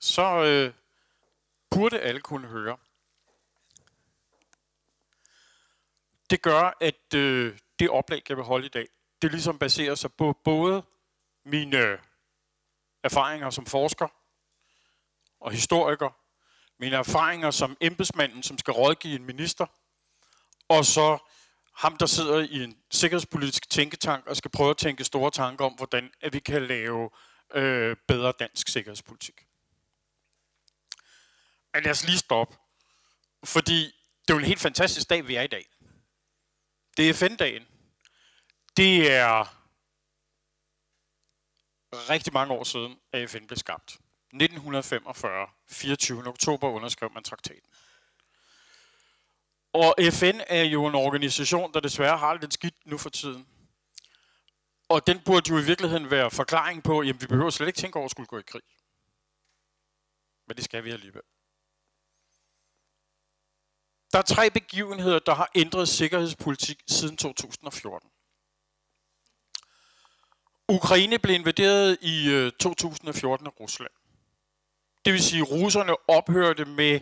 så øh, burde alle kunne høre. Det gør, at øh, det oplæg, jeg vil holde i dag, det ligesom baserer sig på både mine øh, erfaringer som forsker og historiker, mine erfaringer som embedsmanden, som skal rådgive en minister, og så ham, der sidder i en sikkerhedspolitisk tænketank og skal prøve at tænke store tanker om, hvordan at vi kan lave øh, bedre dansk sikkerhedspolitik at lad os lige stoppe, fordi det er jo en helt fantastisk dag, vi er i dag. Det er FN-dagen. Det er rigtig mange år siden, at FN blev skabt. 1945, 24. oktober, underskrev man traktaten. Og FN er jo en organisation, der desværre har lidt skidt nu for tiden. Og den burde jo i virkeligheden være forklaring på, at vi behøver slet ikke tænke over at skulle gå i krig. Men det skal vi alligevel. Der er tre begivenheder, der har ændret sikkerhedspolitik siden 2014. Ukraine blev invaderet i øh, 2014 af Rusland. Det vil sige, at russerne ophørte med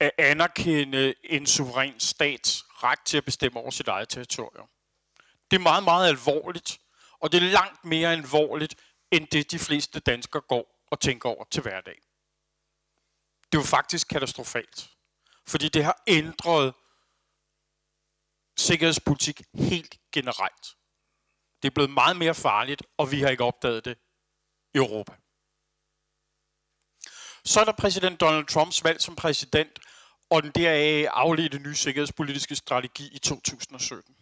at anerkende en suveræn stats ret til at bestemme over sit eget territorium. Det er meget, meget alvorligt, og det er langt mere alvorligt, end det de fleste danskere går og tænker over til hverdag. Det er jo faktisk katastrofalt, fordi det har ændret sikkerhedspolitik helt generelt. Det er blevet meget mere farligt, og vi har ikke opdaget det i Europa. Så er der præsident Donald Trumps valg som præsident, og den deraf afledte nye sikkerhedspolitiske strategi i 2017.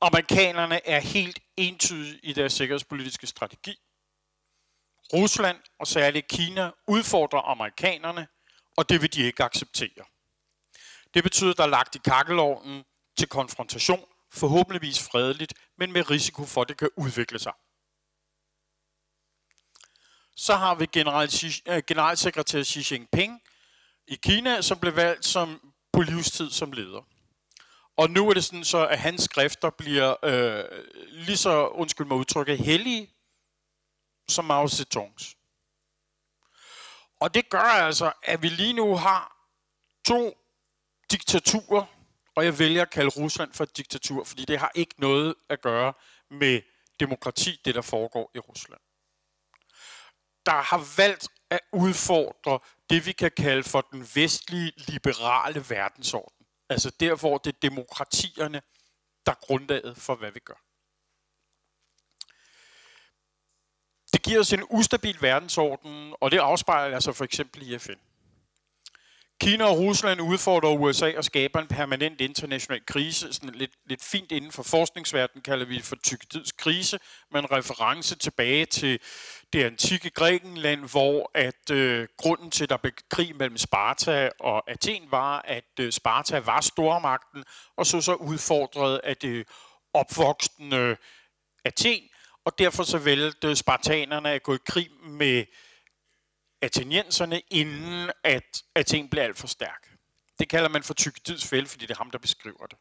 Amerikanerne er helt entydige i deres sikkerhedspolitiske strategi. Rusland og særligt Kina udfordrer amerikanerne, og det vil de ikke acceptere. Det betyder, at der er lagt i kakkelovnen til konfrontation, forhåbentligvis fredeligt, men med risiko for, at det kan udvikle sig. Så har vi general, øh, generalsekretær Xi Jinping i Kina, som blev valgt som på livstid som leder. Og nu er det sådan så, at hans skrifter bliver øh, lige så, undskyld mig udtrykket, hellige som Mao Zedongs. Og det gør altså, at vi lige nu har to diktaturer, og jeg vælger at kalde Rusland for et diktatur, fordi det har ikke noget at gøre med demokrati, det der foregår i Rusland der har valgt at udfordre det, vi kan kalde for den vestlige liberale verdensorden. Altså der, hvor det er demokratierne, der er grundlaget for, hvad vi gør. Det giver os en ustabil verdensorden, og det afspejler altså for eksempel i FN. Kina og Rusland udfordrer USA og skaber en permanent international krise. Sådan lidt, lidt fint inden for forskningsverdenen kalder vi det for Tyrkiets krise, med en reference tilbage til det antikke Grækenland, hvor at øh, grunden til, at der blev krig mellem Sparta og Athen, var, at øh, Sparta var stormagten, og så så udfordret af det opvoksende Athen, og derfor så vælgte spartanerne at gå i krig med atenienserne, inden at Athen blev alt for stærk. Det kalder man for Tyketids fælde, fordi det er ham, der beskriver det.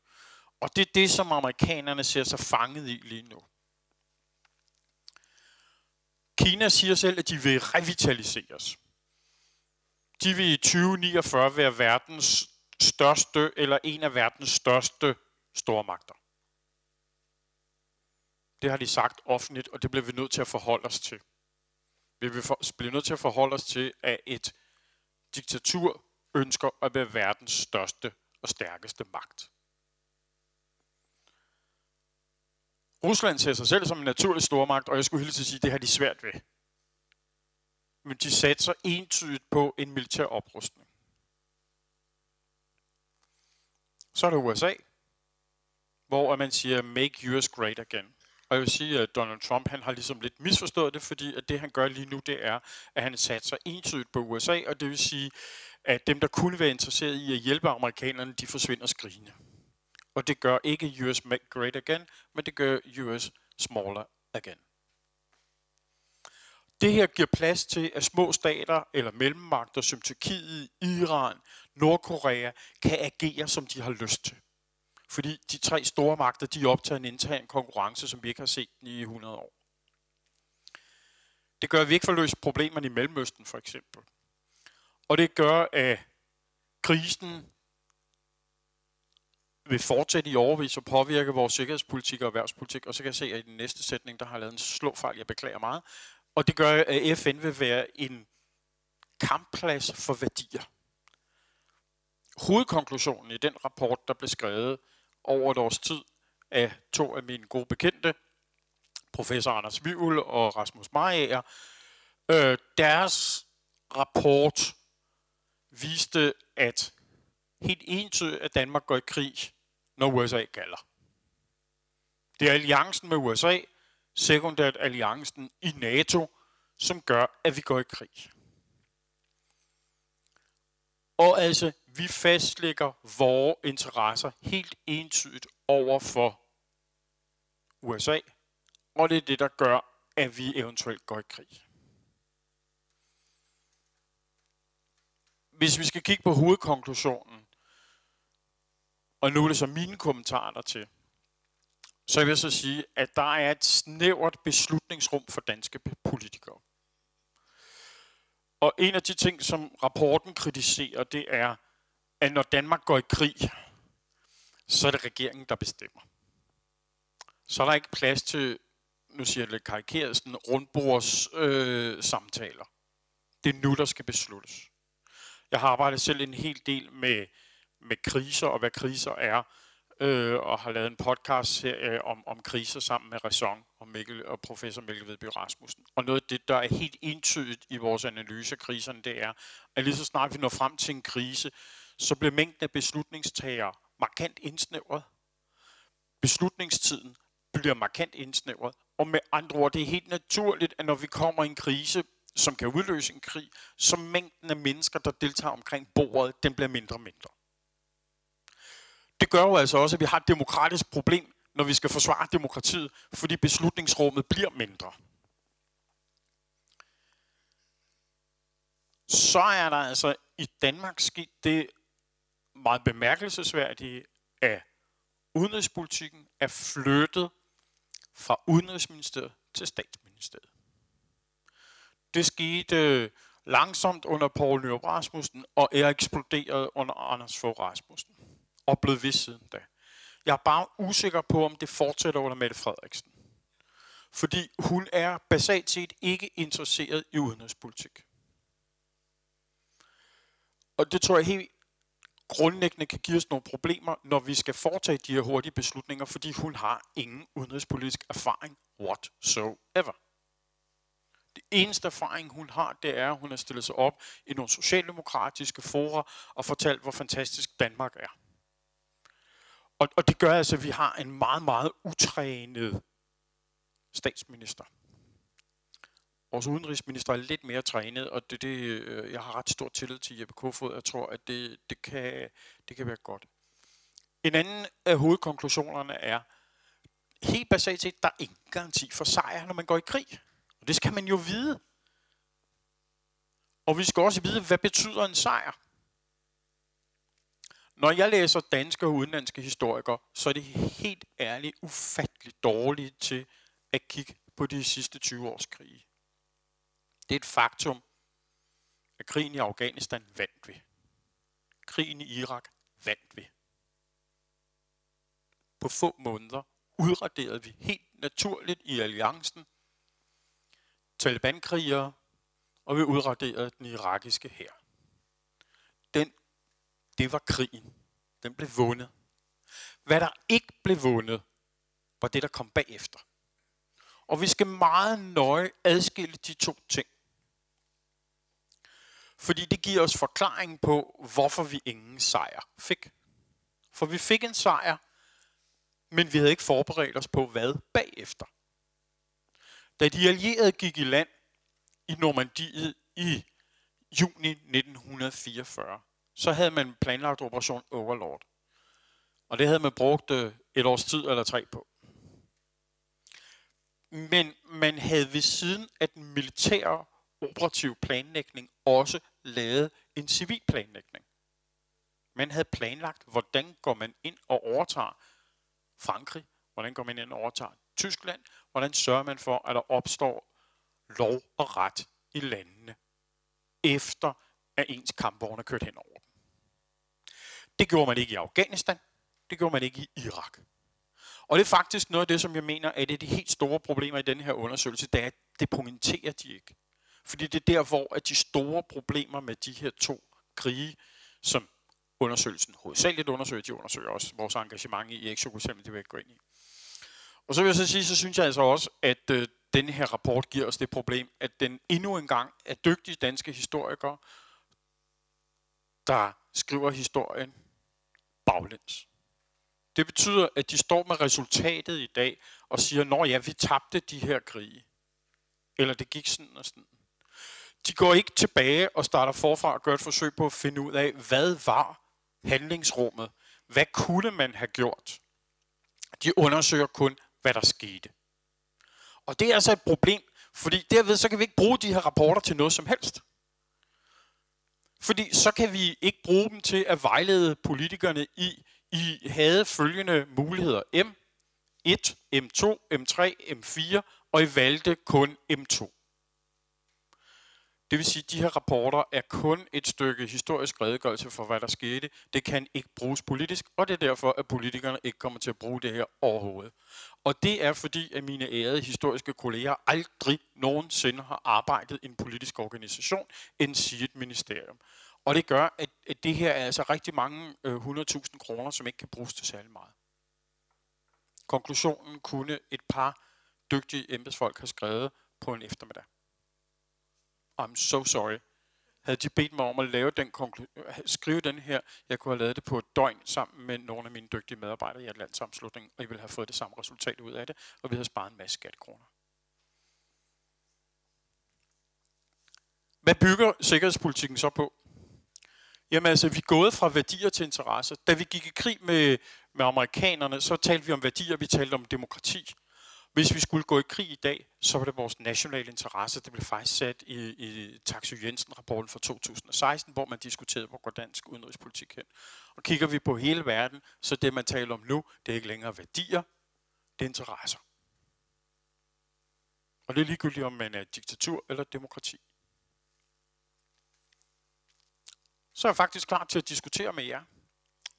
Og det er det, som amerikanerne ser sig fanget i lige nu. Kina siger selv, at de vil revitaliseres. De vil i 2049 være verdens største, eller en af verdens største stormagter. Det har de sagt offentligt, og det bliver vi nødt til at forholde os til vil vi for, blive nødt til at forholde os til, at et diktatur ønsker at være verdens største og stærkeste magt. Rusland ser sig selv som en naturlig stormagt, og jeg skulle hilse at sige, at det har de svært ved. Men de satser entydigt på en militær oprustning. Så er der USA, hvor man siger, make US great again. Og jeg vil sige, at Donald Trump han har ligesom lidt misforstået det, fordi at det han gør lige nu, det er, at han satser entydigt på USA, og det vil sige, at dem, der kunne være interesseret i at hjælpe amerikanerne, de forsvinder skrigende. Og det gør ikke US Great Again, men det gør US Smaller Again. Det her giver plads til, at små stater eller mellemmagter som Tyrkiet, Iran, Nordkorea kan agere, som de har lyst til. Fordi de tre store magter, de optager en intern konkurrence, som vi ikke har set i 100 år. Det gør, at vi ikke får løst problemerne i Mellemøsten, for eksempel. Og det gør, at krisen vil fortsætte i overvis og påvirke vores sikkerhedspolitik og erhvervspolitik. Og så kan jeg se, at i den næste sætning, der har jeg lavet en slåfejl, jeg beklager meget. Og det gør, at FN vil være en kampplads for værdier. Hovedkonklusionen i den rapport, der blev skrevet over et års tid af to af mine gode bekendte, professor Anders Vivl og Rasmus Mariager, øh, deres rapport viste, at helt entydigt, at Danmark går i krig, når USA kalder. Det er alliancen med USA, sekundært alliancen i NATO, som gør, at vi går i krig. Og altså, vi fastlægger vores interesser helt entydigt over for USA, og det er det, der gør, at vi eventuelt går i krig. Hvis vi skal kigge på hovedkonklusionen, og nu er det så mine kommentarer til, så vil jeg så sige, at der er et snævert beslutningsrum for danske politikere. Og en af de ting, som rapporten kritiserer, det er, at når Danmark går i krig, så er det regeringen, der bestemmer. Så er der ikke plads til, nu siger jeg lidt karikeret, sådan rundbords øh, samtaler. Det er nu, der skal besluttes. Jeg har arbejdet selv en hel del med, med kriser og hvad kriser er, øh, og har lavet en podcast her, øh, om, om kriser sammen med Raison og, Mikkel, og professor Mikkel Vedby Rasmussen. Og noget af det, der er helt entydigt i vores analyse af kriserne, det er, at lige så snart vi når frem til en krise, så bliver mængden af beslutningstagere markant indsnævret. Beslutningstiden bliver markant indsnævret. Og med andre ord, det er helt naturligt, at når vi kommer i en krise, som kan udløse en krig, så mængden af mennesker, der deltager omkring bordet, den bliver mindre og mindre. Det gør jo altså også, at vi har et demokratisk problem, når vi skal forsvare demokratiet, fordi beslutningsrummet bliver mindre. Så er der altså i Danmark sket det meget bemærkelsesværdige, at udenrigspolitikken er flyttet fra Udenrigsministeriet til Statsministeriet. Det skete øh, langsomt under Poul Nyrup Rasmussen og er eksploderet under Anders Fogh Rasmussen og blevet ved siden da. Jeg er bare usikker på, om det fortsætter under Mette Frederiksen. Fordi hun er basalt set ikke interesseret i udenrigspolitik. Og det tror jeg helt grundlæggende kan give os nogle problemer, når vi skal foretage de her hurtige beslutninger, fordi hun har ingen udenrigspolitisk erfaring whatsoever. Det eneste erfaring, hun har, det er, at hun har stillet sig op i nogle socialdemokratiske fora og fortalt, hvor fantastisk Danmark er. Og, og det gør altså, at vi har en meget, meget utrænet statsminister. Vores udenrigsminister er lidt mere trænet, og det, det, øh, jeg har ret stor tillid til Jeppe Kofod. Jeg tror, at det, det, kan, det kan være godt. En anden af hovedkonklusionerne er, helt basalt set, der er ingen garanti for sejr, når man går i krig. Og det skal man jo vide. Og vi skal også vide, hvad betyder en sejr? Når jeg læser danske og udenlandske historikere, så er det helt ærligt ufatteligt dårligt til at kigge på de sidste 20 års krige. Det er et faktum, at krigen i Afghanistan vandt vi. Krigen i Irak vandt vi. På få måneder udraderede vi helt naturligt i alliancen Taliban-krigere, og vi udraderede den irakiske hær. Den det var krigen. Den blev vundet. Hvad der ikke blev vundet, var det, der kom bagefter. Og vi skal meget nøje adskille de to ting. Fordi det giver os forklaring på, hvorfor vi ingen sejr fik. For vi fik en sejr, men vi havde ikke forberedt os på, hvad bagefter. Da de allierede gik i land i Normandiet i juni 1944, så havde man planlagt operation Overlord. Og det havde man brugt øh, et års tid eller tre på. Men man havde ved siden af den militære operativ planlægning også lavet en civil planlægning. Man havde planlagt, hvordan går man ind og overtager Frankrig, hvordan går man ind og overtager Tyskland, hvordan sørger man for, at der opstår lov og ret i landene, efter at ens kampvogne er kørt hen over dem. Det gjorde man ikke i Afghanistan, det gjorde man ikke i Irak. Og det er faktisk noget af det, som jeg mener er det er de helt store problemer i den her undersøgelse, det er, at det pointerer de ikke. Fordi det er der, hvor at de store problemer med de her to krige, som undersøgelsen hovedsageligt undersøger, de undersøger også vores engagement i Exokusen, det vil jeg ikke gå ind i. Og så vil jeg så sige, så synes jeg altså også, at øh, den her rapport giver os det problem, at den endnu engang er dygtige danske historikere, der skriver historien baglæns. Det betyder, at de står med resultatet i dag og siger, når ja, vi tabte de her krige. Eller det gik sådan og sådan. De går ikke tilbage og starter forfra og gør et forsøg på at finde ud af, hvad var handlingsrummet? Hvad kunne man have gjort? De undersøger kun, hvad der skete. Og det er altså et problem, fordi derved så kan vi ikke bruge de her rapporter til noget som helst. Fordi så kan vi ikke bruge dem til at vejlede politikerne i, I havde følgende muligheder. M1, M2, M3, M4, og I valgte kun M2. Det vil sige, at de her rapporter er kun et stykke historisk redegørelse for, hvad der skete. Det kan ikke bruges politisk, og det er derfor, at politikerne ikke kommer til at bruge det her overhovedet. Og det er fordi, at mine ærede historiske kolleger aldrig nogensinde har arbejdet i en politisk organisation, end sige et ministerium. Og det gør, at, at det her er altså rigtig mange øh, 100.000 kroner, som ikke kan bruges til særlig meget. Konklusionen kunne et par dygtige embedsfolk have skrevet på en eftermiddag. I'm so sorry. Havde de bedt mig om at lave den skrive den her, jeg kunne have lavet det på et døgn sammen med nogle af mine dygtige medarbejdere i Atlantsamslutningen, og I ville have fået det samme resultat ud af det, og vi havde sparet en masse skattekroner. Hvad bygger sikkerhedspolitikken så på? Jamen altså, vi er gået fra værdier til interesser. Da vi gik i krig med, med amerikanerne, så talte vi om værdier, vi talte om demokrati. Hvis vi skulle gå i krig i dag, så var det vores nationale interesse. Det blev faktisk sat i, i Taxi Jensen-rapporten fra 2016, hvor man diskuterede, hvor går dansk udenrigspolitik hen. Og kigger vi på hele verden, så det, man taler om nu, det er ikke længere værdier, det er interesser. Og det er ligegyldigt, om man er diktatur eller demokrati. Så er jeg faktisk klar til at diskutere med jer.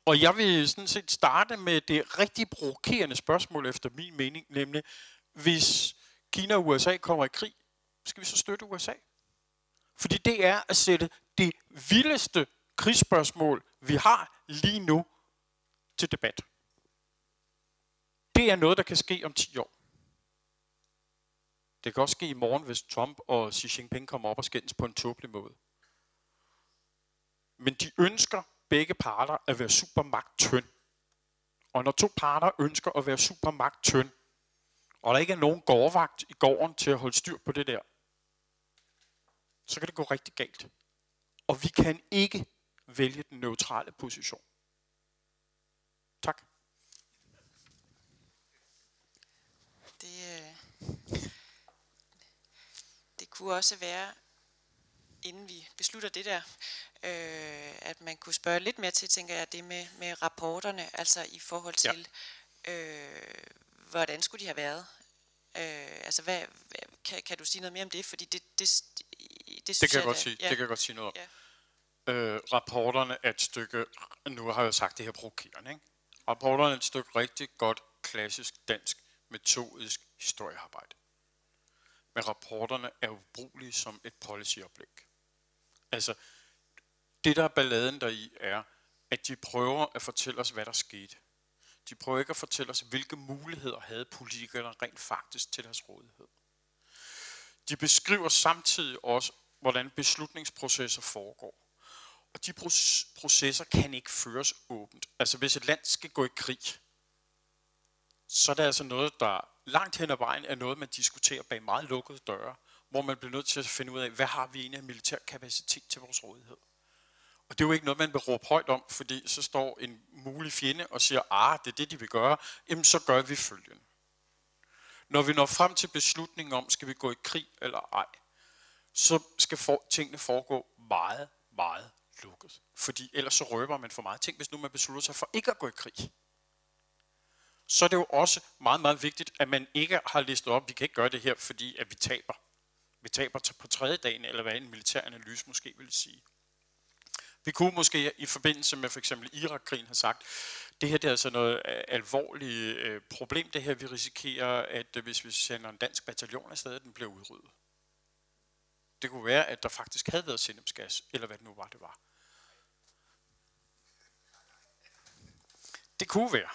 Og jeg vil sådan set starte med det rigtig provokerende spørgsmål efter min mening, nemlig hvis Kina og USA kommer i krig, skal vi så støtte USA? Fordi det er at sætte det vildeste krigsspørgsmål, vi har lige nu, til debat. Det er noget, der kan ske om 10 år. Det kan også ske i morgen, hvis Trump og Xi Jinping kommer op og skændes på en tåbelig måde. Men de ønsker begge parter at være supermagt tynd. Og når to parter ønsker at være supermagt tynd, og der ikke er nogen gårdvagt i gården til at holde styr på det der, så kan det gå rigtig galt. Og vi kan ikke vælge den neutrale position. Tak. Det, øh, det kunne også være, inden vi beslutter det der, øh, at man kunne spørge lidt mere til, tænker jeg, det med, med rapporterne, altså i forhold til, ja. øh, hvordan skulle de have været? Øh, altså, hvad, kan, kan du sige noget mere om det? Fordi det, det, det, det, kan, jeg, godt sige, ja. det kan jeg godt sige noget om. Ja. Øh, rapporterne er et stykke, nu har jeg sagt det her provokerende, ikke? Rapporterne er et stykke rigtig godt klassisk dansk metodisk historiearbejde. Men rapporterne er ubrugelige som et policyoplæg. Altså, det der er balladen deri er, at de prøver at fortælle os, hvad der skete. De prøver ikke at fortælle os, hvilke muligheder havde politikerne rent faktisk til deres rådighed. De beskriver samtidig også, hvordan beslutningsprocesser foregår. Og de processer kan ikke føres åbent. Altså hvis et land skal gå i krig, så er det altså noget, der langt hen ad vejen er noget, man diskuterer bag meget lukkede døre, hvor man bliver nødt til at finde ud af, hvad har vi egentlig af militær kapacitet til vores rådighed. Og det er jo ikke noget, man vil råbe højt om, fordi så står en mulig fjende og siger, ah, det er det, de vil gøre, jamen så gør vi følgende. Når vi når frem til beslutningen om, skal vi gå i krig eller ej, så skal for, tingene foregå meget, meget lukket. Fordi ellers så røber man for meget ting, hvis nu man beslutter sig for ikke at gå i krig. Så er det jo også meget, meget vigtigt, at man ikke har listet op, vi kan ikke gøre det her, fordi at vi taber. Vi taber på tredje dagen, eller hvad en militær analyse måske vil sige. Vi kunne måske i forbindelse med for eksempel Irak-krigen have sagt, det her det er altså noget øh, alvorligt øh, problem, det her vi risikerer, at øh, hvis vi sender en dansk bataljon afsted, at den bliver udryddet. Det kunne være, at der faktisk havde været sindemsgas, eller hvad det nu var, det var. Det kunne være.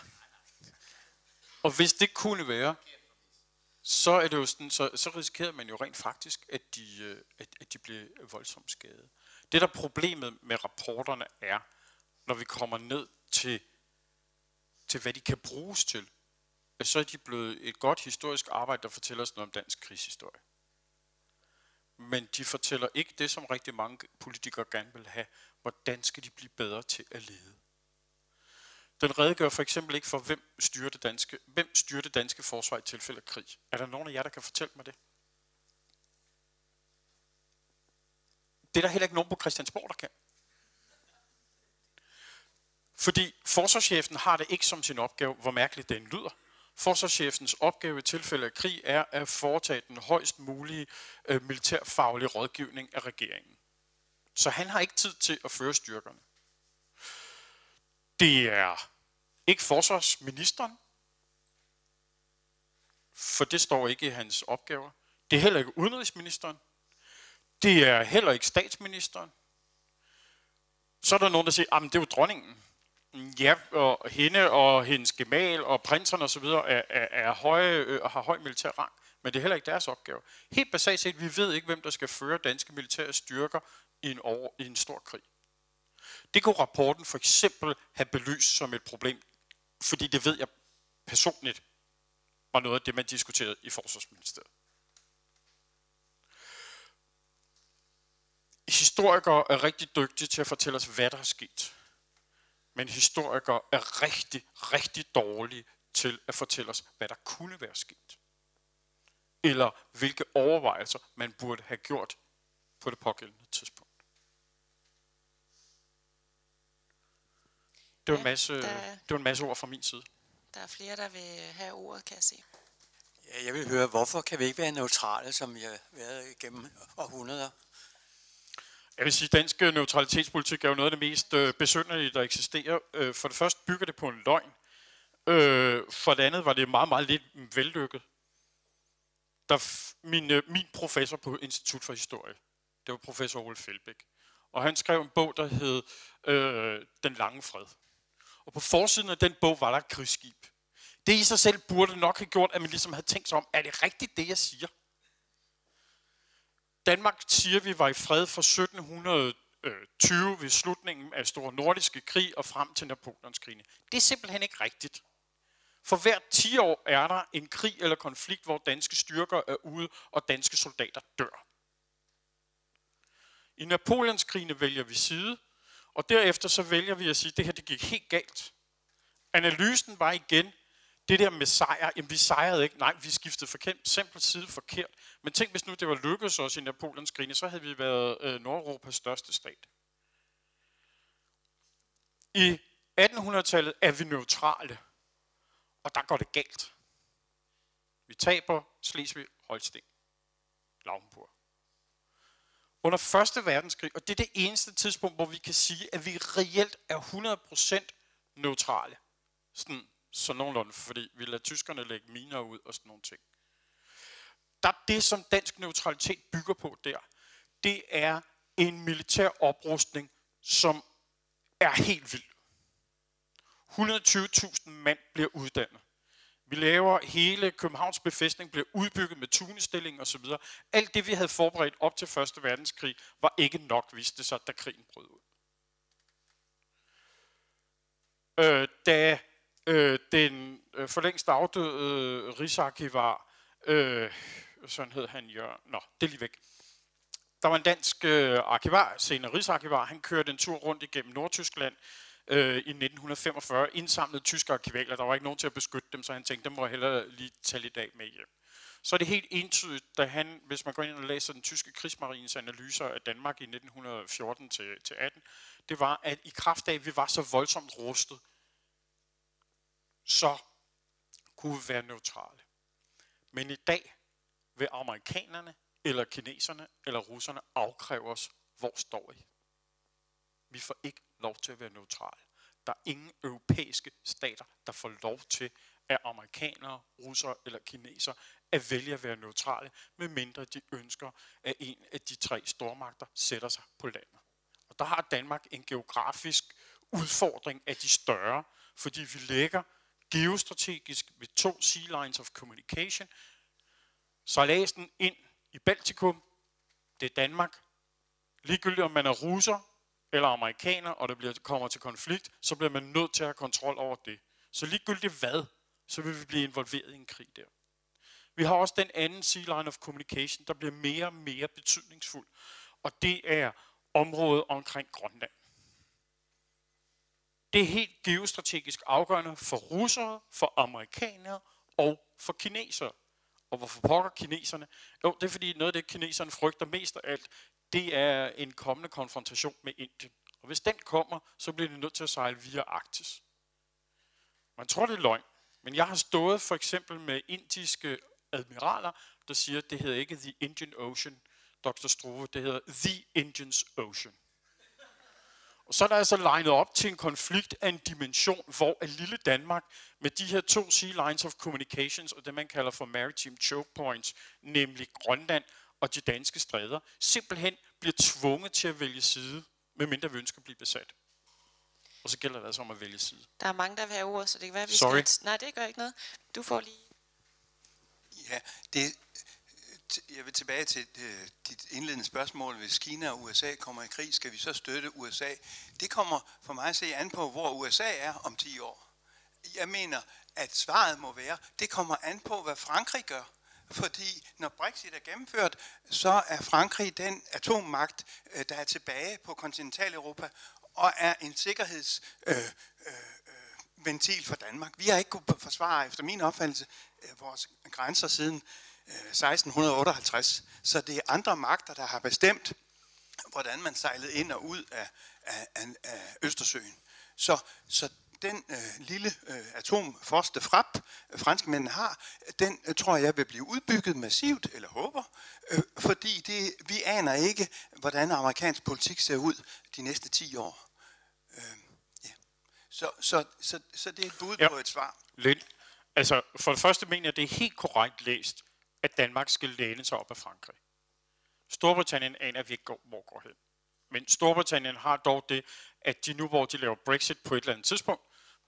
Og hvis det kunne være, så er det jo sådan, så, så risikerer man jo rent faktisk, at de, øh, at, at de bliver voldsomt skadet. Det der problemet med rapporterne er, når vi kommer ned til, til hvad de kan bruges til, så er de blevet et godt historisk arbejde, der fortæller os noget om dansk krigshistorie. Men de fortæller ikke det, som rigtig mange politikere gerne vil have. Hvordan skal de blive bedre til at lede? Den redegør for eksempel ikke for, hvem styrer det danske, hvem styrer det danske forsvar i tilfælde af krig. Er der nogen af jer, der kan fortælle mig det? Det er der heller ikke nogen på Christiansborg, der kan. Fordi forsvarschefen har det ikke som sin opgave, hvor mærkeligt den lyder. Forsvarschefens opgave i tilfælde af krig er at foretage den højst mulige øh, militærfaglige rådgivning af regeringen. Så han har ikke tid til at føre styrkerne. Det er ikke forsvarsministeren, for det står ikke i hans opgaver. Det er heller ikke udenrigsministeren. Det er heller ikke statsministeren. Så er der nogen, der siger, at det er jo dronningen. Ja, og hende og hendes gemal og prinserne osv. Er, er, er høje, øh, har høj militær rang, men det er heller ikke deres opgave. Helt basalt set, vi ved ikke, hvem der skal føre danske militære styrker i en, over, i en stor krig. Det kunne rapporten for eksempel have belyst som et problem, fordi det ved jeg personligt var noget af det, man diskuterede i Forsvarsministeriet. Historikere er rigtig dygtige til at fortælle os, hvad der er sket. Men historikere er rigtig, rigtig dårlige til at fortælle os, hvad der kunne være sket. Eller hvilke overvejelser man burde have gjort på det pågældende tidspunkt. Det var, en masse, der, det var en masse ord fra min side. Der er flere, der vil have ordet, kan jeg se. Ja, jeg vil høre, hvorfor kan vi ikke være neutrale, som vi har været igennem århundreder? Jeg vil sige, at dansk neutralitetspolitik er jo noget af det mest øh, besynderlige, der eksisterer. Øh, for det første bygger det på en løgn. Øh, for det andet var det meget, meget lidt vellykket. Der, min, øh, min professor på Institut for Historie, det var professor Ole Felbæk. Og han skrev en bog, der hed øh, Den lange fred. Og på forsiden af den bog var der et krigsskib. Det i sig selv burde nok have gjort, at man ligesom havde tænkt sig om, er det rigtigt det, jeg siger? Danmark siger, at vi var i fred fra 1720 ved slutningen af Store Nordiske Krig og frem til Napoleonskrigene. Det er simpelthen ikke rigtigt. For hver 10 år er der en krig eller konflikt, hvor danske styrker er ude, og danske soldater dør. I Napoleonskrigene vælger vi side, og derefter så vælger vi at sige, at det her det gik helt galt. Analysen var igen, det der med sejr, jamen vi sejrede ikke, nej, vi skiftede forkert, simpel side forkert. Men tænk, hvis nu det var lykkedes os i Napoleons krige, så havde vi været øh, Nordeuropas største stat. I 1800-tallet er vi neutrale, og der går det galt. Vi taber Slesvig, Holsten, Lauenburg. Under Første Verdenskrig, og det er det eneste tidspunkt, hvor vi kan sige, at vi reelt er 100% neutrale. Sådan så nogenlunde, fordi vi lader tyskerne lægge miner ud og sådan nogle ting. Der er det, som dansk neutralitet bygger på der, det er en militær oprustning, som er helt vild. 120.000 mand bliver uddannet. Vi laver hele Københavns befæstning, bliver udbygget med tunestilling osv. Alt det, vi havde forberedt op til 1. verdenskrig, var ikke nok, viste det sig, da krigen brød ud. Øh, da øh, den øh, for længst afdøde øh, Rigsarkivar, øh, sådan hed han, Jørgen, nå, det er lige væk. Der var en dansk øh, arkivar, senere Rigsarkivar, han kørte en tur rundt igennem Nordtyskland øh, i 1945, indsamlede tyske arkivaler, der var ikke nogen til at beskytte dem, så han tænkte, dem må jeg hellere lige tage lidt af med hjem. Så er det helt entydigt, da han, hvis man går ind og læser den tyske krigsmarines analyser af Danmark i 1914 til, til 18, det var, at i kraft af, at vi var så voldsomt rustet, så kunne vi være neutrale. Men i dag vil amerikanerne eller kineserne, eller russerne afkræver os, hvor står I? Vi får ikke lov til at være neutral. Der er ingen europæiske stater, der får lov til at amerikanere, russere eller kinesere at vælge at være neutrale, medmindre de ønsker, at en af de tre stormagter sætter sig på landet. Og der har Danmark en geografisk udfordring af de større, fordi vi ligger geostrategisk ved to sea lines of communication. Så den ind i Baltikum, det er Danmark. Ligegyldigt om man er russer eller amerikaner, og det bliver, kommer til konflikt, så bliver man nødt til at have kontrol over det. Så ligegyldigt hvad, så vil vi blive involveret i en krig der. Vi har også den anden sea line of communication, der bliver mere og mere betydningsfuld, og det er området omkring Grønland. Det er helt geostrategisk afgørende for russere, for amerikanere og for kinesere. Og hvorfor pokker kineserne? Jo, det er fordi noget af det, kineserne frygter mest af alt, det er en kommende konfrontation med Indien. Og hvis den kommer, så bliver de nødt til at sejle via Arktis. Man tror, det er løgn. Men jeg har stået for eksempel med indiske admiraler, der siger, at det hedder ikke The Indian Ocean, Dr. Struve, det hedder The Indians Ocean. Og så er der altså legnet op til en konflikt af en dimension, hvor et lille Danmark med de her to sea lines of communications og det man kalder for maritime choke points, nemlig Grønland og de danske stræder, simpelthen bliver tvunget til at vælge side, medmindre vi ønsker at blive besat. Og så gælder det altså om at vælge side. Der er mange, der vil have ord, så det kan være, at vi Sorry. skal... Nej, det gør ikke noget. Du får lige... Ja, det, jeg vil tilbage til øh, dit indledende spørgsmål. Hvis Kina og USA kommer i krig, skal vi så støtte USA? Det kommer for mig at se an på, hvor USA er om 10 år. Jeg mener, at svaret må være, det kommer an på, hvad Frankrig gør. Fordi når Brexit er gennemført, så er Frankrig den atommagt, øh, der er tilbage på kontinentaleuropa, og er en sikkerheds... Øh, øh, ventil for Danmark. Vi har ikke kunnet forsvare, efter min opfattelse, øh, vores grænser siden øh, 1658. Så det er andre magter, der har bestemt, hvordan man sejlede ind og ud af, af, af, af Østersøen. Så, så den øh, lille øh, atomforste frap, øh, franskmændene har, den øh, tror jeg vil blive udbygget massivt, eller håber, øh, fordi det, vi aner ikke, hvordan amerikansk politik ser ud de næste 10 år. Øh, ja. så, så, så, så det er et bud Ja. på et svar. Lidt. Altså, for det første mener jeg, det er helt korrekt læst, at Danmark skal læne sig op af Frankrig. Storbritannien aner vi ikke, går- hvor går hen. Men Storbritannien har dog det, at de nu, hvor de laver Brexit på et eller andet tidspunkt,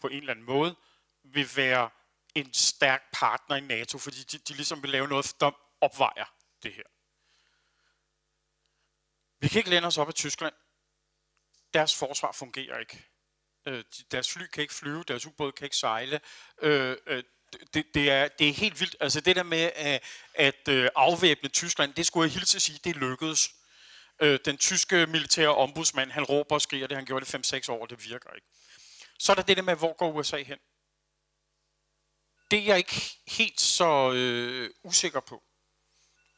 på en eller anden måde, vil være en stærk partner i NATO, fordi de, de ligesom vil lave noget, der opvejer det her. Vi kan ikke læne os op af Tyskland. Deres forsvar fungerer ikke. Øh, deres fly kan ikke flyve, deres ubåd kan ikke sejle. Øh, øh, det, det, er, det er helt vildt. Altså det der med at, at øh, afvæbne Tyskland, det skulle jeg hilse at sige, det lykkedes. Øh, den tyske militære ombudsmand, han råber og skriger det, han gjorde det 5-6 år, det virker ikke. Så er der det der med, hvor går USA hen? Det er jeg ikke helt så øh, usikker på.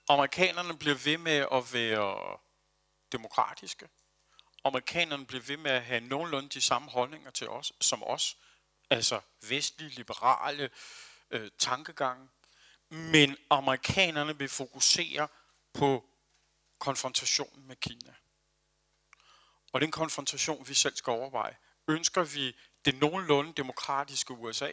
Amerikanerne bliver ved med at være demokratiske. Amerikanerne bliver ved med at have nogenlunde de samme holdninger til os, som os. Altså vestlige, liberale øh, tankegange. Men amerikanerne vil fokusere på konfrontationen med Kina. Og den konfrontation, vi selv skal overveje. Ønsker vi det nogenlunde demokratiske USA?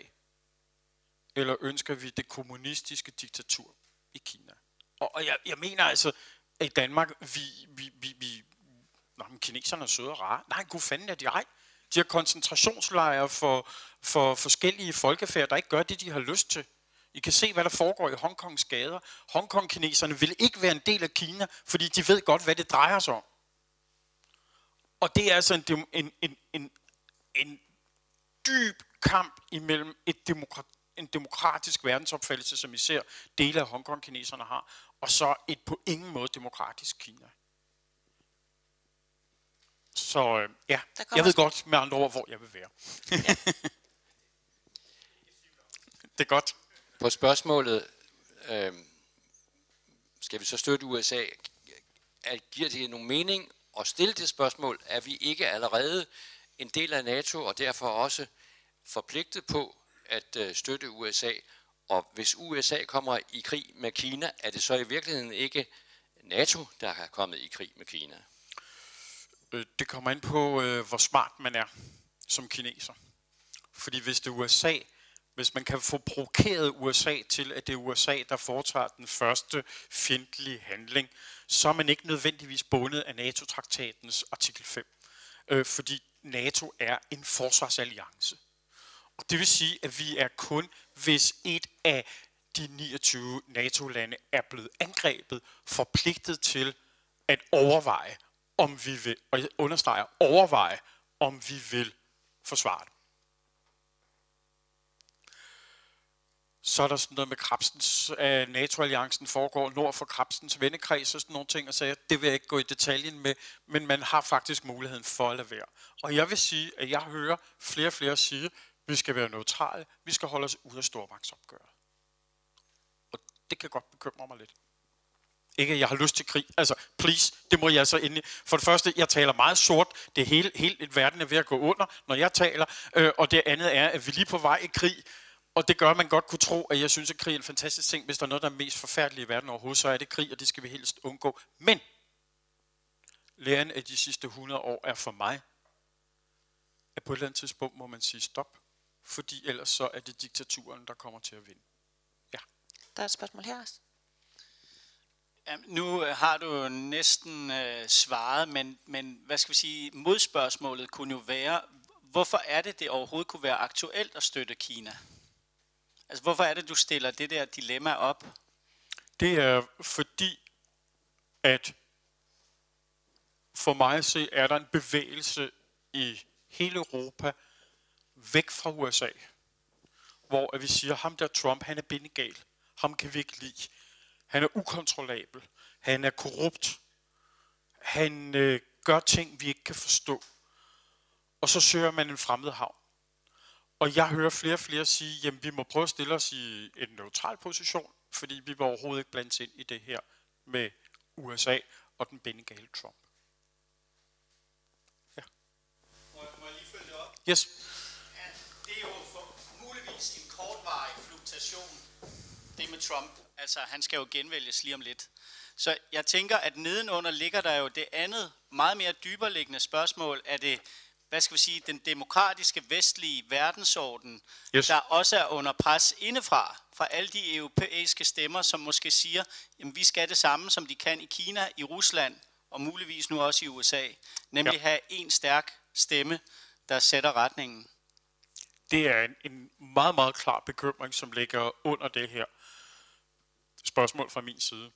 Eller ønsker vi det kommunistiske diktatur i Kina? Og, og jeg, jeg mener altså, at i Danmark, vi, vi, vi, vi Nå, men kineserne er søde og rare. Nej, gud fanden er de ej. De har koncentrationslejre for, for forskellige folkefærd, der ikke gør det, de har lyst til. I kan se, hvad der foregår i Hongkongs gader. Hongkong-kineserne vil ikke være en del af Kina, fordi de ved godt, hvad det drejer sig om. Og det er altså en, en, en, en, en dyb kamp imellem et demokrat, en demokratisk verdensopfattelse, som især dele af Hongkong-kineserne har, og så et på ingen måde demokratisk Kina. Så øh, ja, jeg ved godt med andre ord, hvor jeg vil være. det er godt. På spørgsmålet, øh, skal vi så støtte USA, er, giver det nogen mening at stille det spørgsmål, er vi ikke allerede en del af NATO, og derfor også forpligtet på at øh, støtte USA, og hvis USA kommer i krig med Kina, er det så i virkeligheden ikke NATO, der er kommet i krig med Kina? Øh, det kommer ind på, øh, hvor smart man er som kineser. Fordi hvis det er USA, hvis man kan få provokeret USA til, at det er USA, der foretager den første fjendtlige handling, så er man ikke nødvendigvis bundet af NATO-traktatens artikel 5. Øh, fordi NATO er en forsvarsalliance. Og det vil sige, at vi er kun, hvis et af de 29 NATO-lande er blevet angrebet, forpligtet til at overveje, om vi vil, og jeg understreger, overveje, om vi vil forsvare det. Så er der sådan noget med Krabstens, at øh, NATO-alliancen foregår nord for Krabstens vennekreds og sådan nogle ting, og så det vil jeg ikke gå i detaljen med, men man har faktisk muligheden for at lade være. Og jeg vil sige, at jeg hører flere og flere sige, at vi skal være neutrale, vi skal holde os ude af stormagtsopgøret. Og det kan godt bekymre mig lidt. Ikke, at jeg har lyst til krig. Altså, please, det må jeg så endelig. For det første, jeg taler meget sort. Det hele, hele verden er ved at gå under, når jeg taler. Øh, og det andet er, at vi er lige på vej i krig. Og det gør, at man godt kunne tro, at jeg synes, at krig er en fantastisk ting. Hvis der er noget, der er mest forfærdeligt i verden overhovedet, så er det krig, og det skal vi helst undgå. Men læren af de sidste 100 år er for mig, at på et eller andet tidspunkt må man sige stop. Fordi ellers så er det diktaturen, der kommer til at vinde. Ja. Der er et spørgsmål her også. Jamen, nu øh, har du næsten øh, svaret, men, men hvad skal vi sige, modspørgsmålet kunne jo være, hvorfor er det, det overhovedet kunne være aktuelt at støtte Kina? Altså, hvorfor er det, du stiller det der dilemma op? Det er fordi, at for mig at se, er der en bevægelse i hele Europa væk fra USA, hvor at vi siger, ham der Trump, han er bindegal. Ham kan vi ikke lide. Han er ukontrollabel. Han er korrupt. Han øh, gør ting, vi ikke kan forstå. Og så søger man en fremmed havn. Og jeg hører flere og flere sige, at vi må prøve at stille os i en neutral position, fordi vi vil overhovedet ikke blandes ind i det her med USA og den bindegale Trump. Ja. Må, må jeg lige følge det op? Yes. Ja, det er jo for, muligvis en kortvarig fluktuation, det med Trump. Altså, han skal jo genvælges lige om lidt. Så jeg tænker, at nedenunder ligger der jo det andet, meget mere dyberliggende spørgsmål. Er det hvad skal vi sige, den demokratiske vestlige verdensorden, yes. der også er under pres indefra, fra alle de europæiske stemmer, som måske siger, at vi skal det samme, som de kan i Kina, i Rusland og muligvis nu også i USA, nemlig ja. have en stærk stemme, der sætter retningen. Det er en, en meget, meget klar bekymring, som ligger under det her spørgsmål fra min side.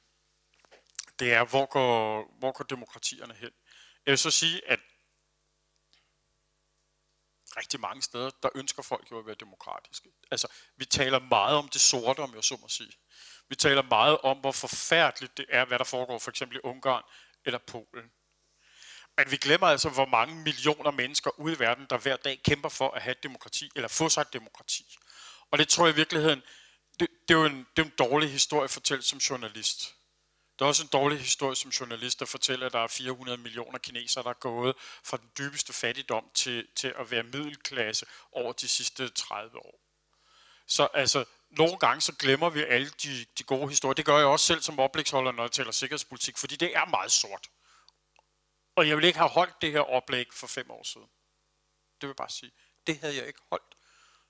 Det er, hvor går, hvor går demokratierne hen? Jeg vil så sige, at rigtig mange steder, der ønsker folk jo at være demokratiske. Altså, vi taler meget om det sorte, om jeg så må sige. Vi taler meget om, hvor forfærdeligt det er, hvad der foregår for eksempel i Ungarn eller Polen. Men vi glemmer altså, hvor mange millioner mennesker ude i verden, der hver dag kæmper for at have et demokrati, eller få sig et demokrati. Og det tror jeg i virkeligheden, det, det, er jo en, det er en dårlig historie fortalt som journalist. Det er også en dårlig historie som journalist, at fortæller, at der er 400 millioner kinesere, der er gået fra den dybeste fattigdom til, til at være middelklasse over de sidste 30 år. Så altså, nogle gange så glemmer vi alle de, de gode historier. Det gør jeg også selv som oplægsholder, når jeg taler sikkerhedspolitik, fordi det er meget sort. Og jeg ville ikke have holdt det her oplæg for fem år siden. Det vil jeg bare sige. Det havde jeg ikke holdt.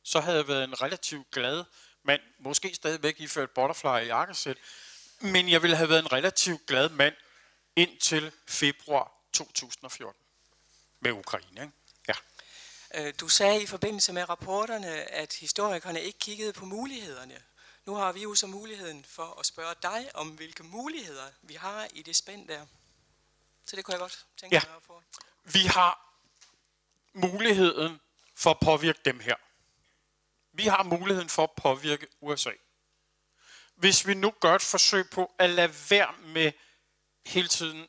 Så havde jeg været en relativt glad mand, måske stadigvæk iført butterfly i jakkesæt, men jeg ville have været en relativt glad mand indtil februar 2014 med Ukraine. Ikke? Ja. Øh, du sagde i forbindelse med rapporterne, at historikerne ikke kiggede på mulighederne. Nu har vi jo så muligheden for at spørge dig om, hvilke muligheder vi har i det spænd der. Så det kunne jeg godt tænke ja. mig at få. Vi har muligheden for at påvirke dem her. Vi har muligheden for at påvirke USA hvis vi nu gør et forsøg på at lade være med hele tiden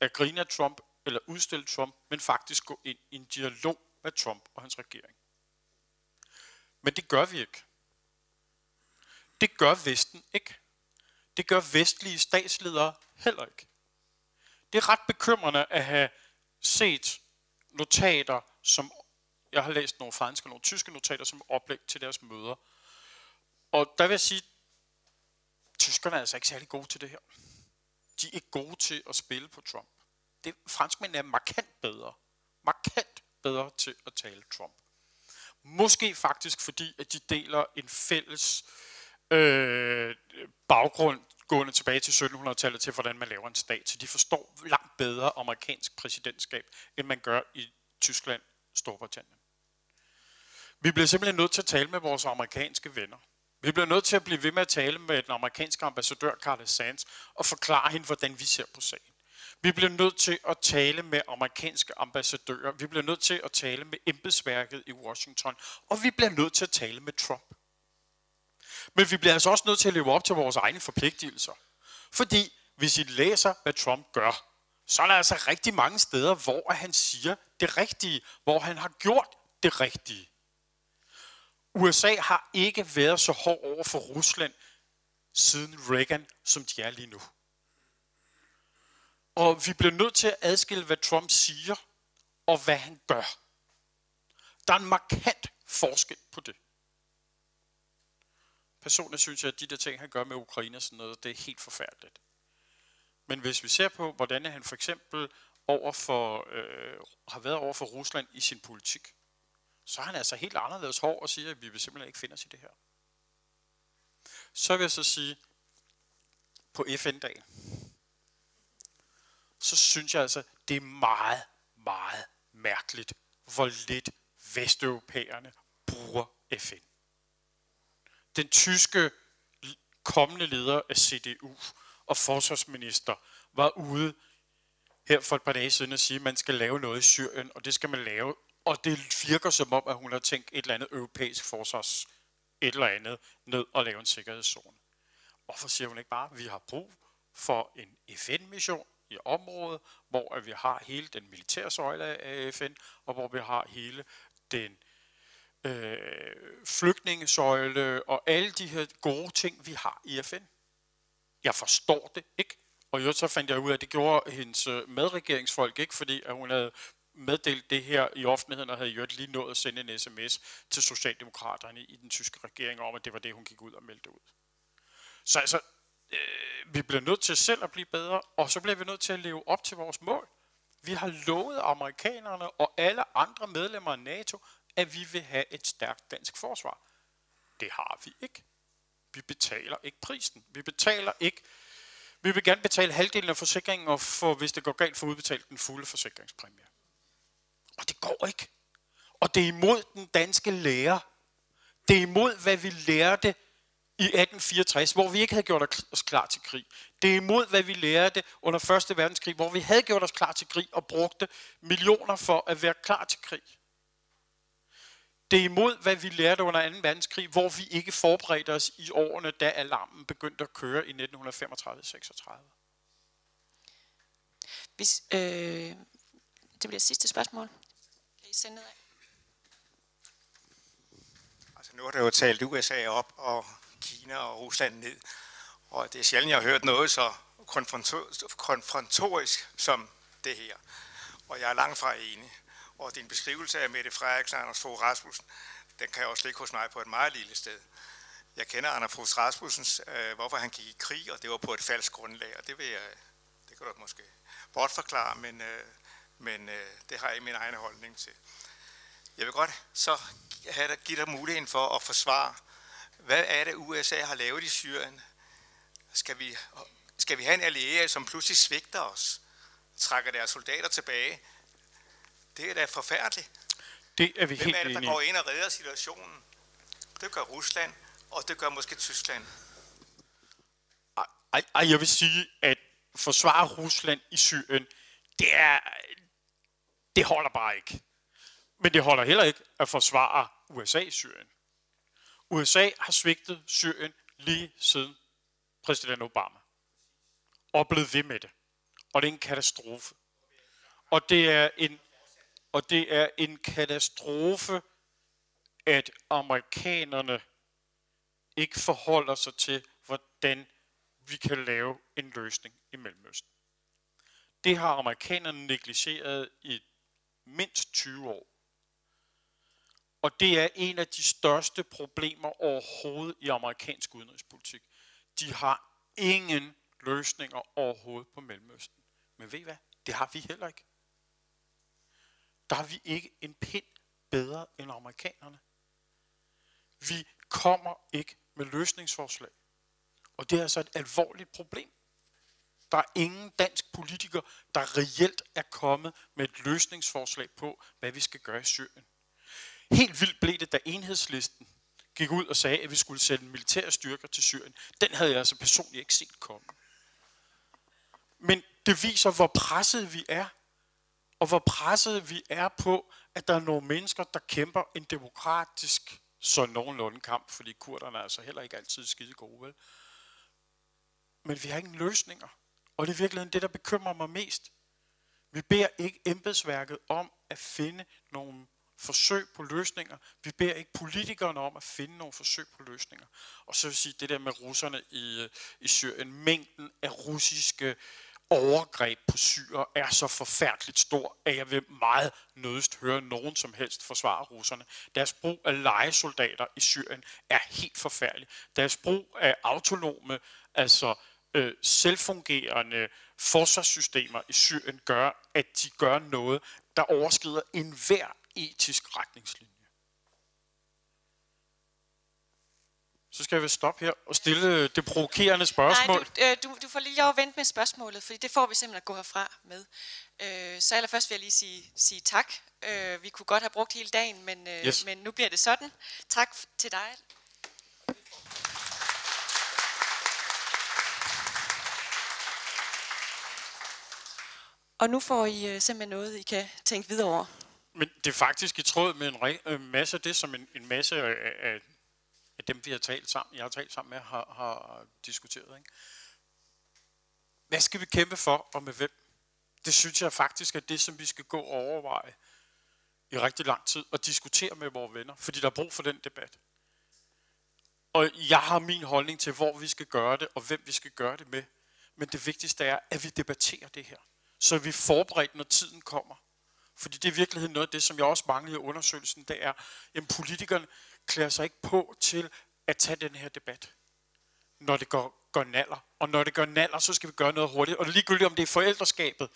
at grine af Trump eller udstille Trump, men faktisk gå ind i en dialog med Trump og hans regering. Men det gør vi ikke. Det gør Vesten ikke. Det gør vestlige statsledere heller ikke. Det er ret bekymrende at have set notater, som jeg har læst nogle franske og nogle tyske notater som oplæg til deres møder. Og der vil jeg sige, tyskerne er altså ikke særlig gode til det her. De er ikke gode til at spille på Trump. Det, franskmændene er markant bedre. Markant bedre til at tale Trump. Måske faktisk fordi, at de deler en fælles øh, baggrund gående tilbage til 1700-tallet til, hvordan man laver en stat. Så de forstår langt bedre amerikansk præsidentskab, end man gør i Tyskland, Storbritannien. Vi bliver simpelthen nødt til at tale med vores amerikanske venner. Vi bliver nødt til at blive ved med at tale med den amerikanske ambassadør, Carla Sands, og forklare hende, hvordan vi ser på sagen. Vi bliver nødt til at tale med amerikanske ambassadører. Vi bliver nødt til at tale med embedsværket i Washington. Og vi bliver nødt til at tale med Trump. Men vi bliver altså også nødt til at leve op til vores egne forpligtelser. Fordi hvis I læser, hvad Trump gør, så er der altså rigtig mange steder, hvor han siger det rigtige, hvor han har gjort det rigtige. USA har ikke været så hård over for Rusland siden Reagan, som de er lige nu. Og vi bliver nødt til at adskille, hvad Trump siger, og hvad han gør. Der er en markant forskel på det. Personligt synes jeg, at de der ting, han gør med Ukraine og sådan noget, det er helt forfærdeligt. Men hvis vi ser på, hvordan han for eksempel over for, øh, har været over for Rusland i sin politik, så er han altså helt anderledes hård og siger, at vi vil simpelthen ikke finde os i det her. Så vil jeg så sige, på FN-dagen, så synes jeg altså, det er meget, meget mærkeligt, hvor lidt vesteuropæerne bruger FN. Den tyske kommende leder af CDU og forsvarsminister var ude her for et par dage siden og sige, at man skal lave noget i Syrien, og det skal man lave. Og det virker som om, at hun har tænkt et eller andet europæisk forsvars et eller andet ned og lave en sikkerhedszone. Hvorfor siger hun ikke bare, at vi har brug for en FN-mission i området, hvor vi har hele den militære søjle af FN, og hvor vi har hele den øh, flygtningesøjle og alle de her gode ting, vi har i FN. Jeg forstår det ikke. Og jo, så fandt jeg ud af, at det gjorde hendes øh, medregeringsfolk ikke, fordi at hun havde meddelt det her i offentligheden, og havde jo lige nået at sende en sms til Socialdemokraterne i den tyske regering om, at det var det, hun gik ud og meldte ud. Så altså, øh, vi bliver nødt til selv at blive bedre, og så bliver vi nødt til at leve op til vores mål. Vi har lovet amerikanerne og alle andre medlemmer af NATO, at vi vil have et stærkt dansk forsvar. Det har vi ikke. Vi betaler ikke prisen. Vi betaler ikke vi vil gerne betale halvdelen af forsikringen, og for, hvis det går galt, få udbetalt den fulde forsikringspræmie. Og det går ikke. Og det er imod den danske lærer. Det er imod, hvad vi lærte i 1864, hvor vi ikke havde gjort os klar til krig. Det er imod, hvad vi lærte under 1. verdenskrig, hvor vi havde gjort os klar til krig og brugte millioner for at være klar til krig. Det er imod, hvad vi lærte under 2. verdenskrig, hvor vi ikke forberedte os i årene, da alarmen begyndte at køre i 1935-36. Hvis, øh, det bliver sidste spørgsmål. Kan sende af? Altså nu har der jo talt USA op og Kina og Rusland ned. Og det er sjældent, jeg har hørt noget så konfrontorisk som det her. Og jeg er langt fra enig. Og din beskrivelse af Mette Frederiksen og Anders Fogh Rasmussen, den kan jeg også ligge hos mig på et meget lille sted. Jeg kender Anders Fogh Rasmussens, øh, hvorfor han gik i krig, og det var på et falsk grundlag, og det vil jeg, det kan du måske bortforklare, men, øh, men øh, det har jeg min egen holdning til. Jeg vil godt så have, give dig muligheden for at forsvare, hvad er det USA har lavet i Syrien? Skal vi, skal vi have en allieret, som pludselig svigter os, trækker deres soldater tilbage, det er da forfærdeligt. Det er vi Hvem helt er det, der går ind og redder situationen? Det gør Rusland, og det gør måske Tyskland. Ej, ej, jeg vil sige, at forsvare Rusland i Syrien, det er, det holder bare ikke. Men det holder heller ikke at forsvare USA i Syrien. USA har svigtet Syrien lige siden præsident Obama. Og er blevet ved med det. Og det er en katastrofe. Og det er en og det er en katastrofe, at amerikanerne ikke forholder sig til, hvordan vi kan lave en løsning i Mellemøsten. Det har amerikanerne negligeret i mindst 20 år. Og det er en af de største problemer overhovedet i amerikansk udenrigspolitik. De har ingen løsninger overhovedet på Mellemøsten. Men ved I hvad? Det har vi heller ikke. Der har vi ikke en pind bedre end amerikanerne. Vi kommer ikke med løsningsforslag. Og det er altså et alvorligt problem. Der er ingen dansk politiker, der reelt er kommet med et løsningsforslag på, hvad vi skal gøre i Syrien. Helt vildt blev det, da enhedslisten gik ud og sagde, at vi skulle sende militære styrker til Syrien. Den havde jeg altså personligt ikke set komme. Men det viser, hvor presset vi er, og hvor presset vi er på, at der er nogle mennesker, der kæmper en demokratisk, så nogenlunde kamp, fordi kurderne er altså heller ikke altid skide gode, vel? Men vi har ingen løsninger. Og det er virkelig det, der bekymrer mig mest. Vi beder ikke embedsværket om at finde nogle forsøg på løsninger. Vi beder ikke politikerne om at finde nogle forsøg på løsninger. Og så vil jeg sige, det der med russerne i, i Syrien, mængden af russiske overgreb på syre er så forfærdeligt stor, at jeg vil meget nødest høre nogen som helst forsvare russerne. Deres brug af legesoldater i Syrien er helt forfærdelig. Deres brug af autonome, altså øh, selvfungerende forsvarssystemer i Syrien gør, at de gør noget, der overskrider enhver etisk retningslinje. Så skal vi stoppe her og stille det provokerende spørgsmål. Nej, du, øh, du, du får lige lov at vente med spørgsmålet, fordi det får vi simpelthen at gå herfra med. Øh, så allerførst vil jeg lige sige, sige tak. Øh, vi kunne godt have brugt hele dagen, men, øh, Yes. men nu bliver det sådan. Tak til dig. Og nu får I øh, simpelthen noget, I kan tænke videre over. Men det er faktisk i tråd med en øh, masse af det, som en, en masse af, af, af dem, vi har talt sammen, jeg har talt sammen med, har, har diskuteret. Ikke? Hvad skal vi kæmpe for, og med hvem? Det synes jeg faktisk er det, som vi skal gå og overveje i rigtig lang tid, og diskutere med vores venner, fordi der er brug for den debat. Og jeg har min holdning til, hvor vi skal gøre det, og hvem vi skal gøre det med. Men det vigtigste er, at vi debatterer det her, så vi forberedt, når tiden kommer. Fordi det er i virkeligheden noget af det, som jeg også manglede i undersøgelsen, det er, at politikerne klæder sig ikke på til at tage den her debat, når det går, går naller. Og når det gør naller, så skal vi gøre noget hurtigt. Og det er ligegyldigt, om det er forældreskabet.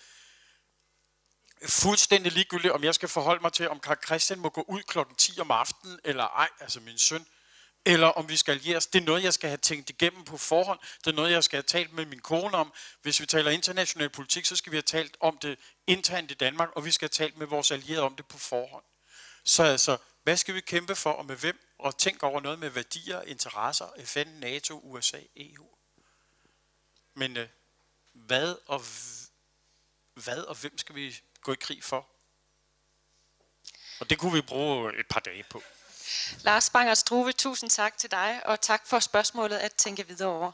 Fuldstændig ligegyldigt, om jeg skal forholde mig til, om Karl Christian må gå ud klokken 10 om aftenen, eller ej, altså min søn eller om vi skal allieres. Det er noget, jeg skal have tænkt igennem på forhånd. Det er noget, jeg skal have talt med min kone om. Hvis vi taler international politik, så skal vi have talt om det internt i Danmark, og vi skal have talt med vores allierede om det på forhånd. Så altså, hvad skal vi kæmpe for, og med hvem? Og tænk over noget med værdier, interesser, FN, NATO, USA, EU. Men øh, hvad, og hvad og hvem skal vi gå i krig for? Og det kunne vi bruge et par dage på. Lars Banger Struve, tusind tak til dig, og tak for spørgsmålet at tænke videre over.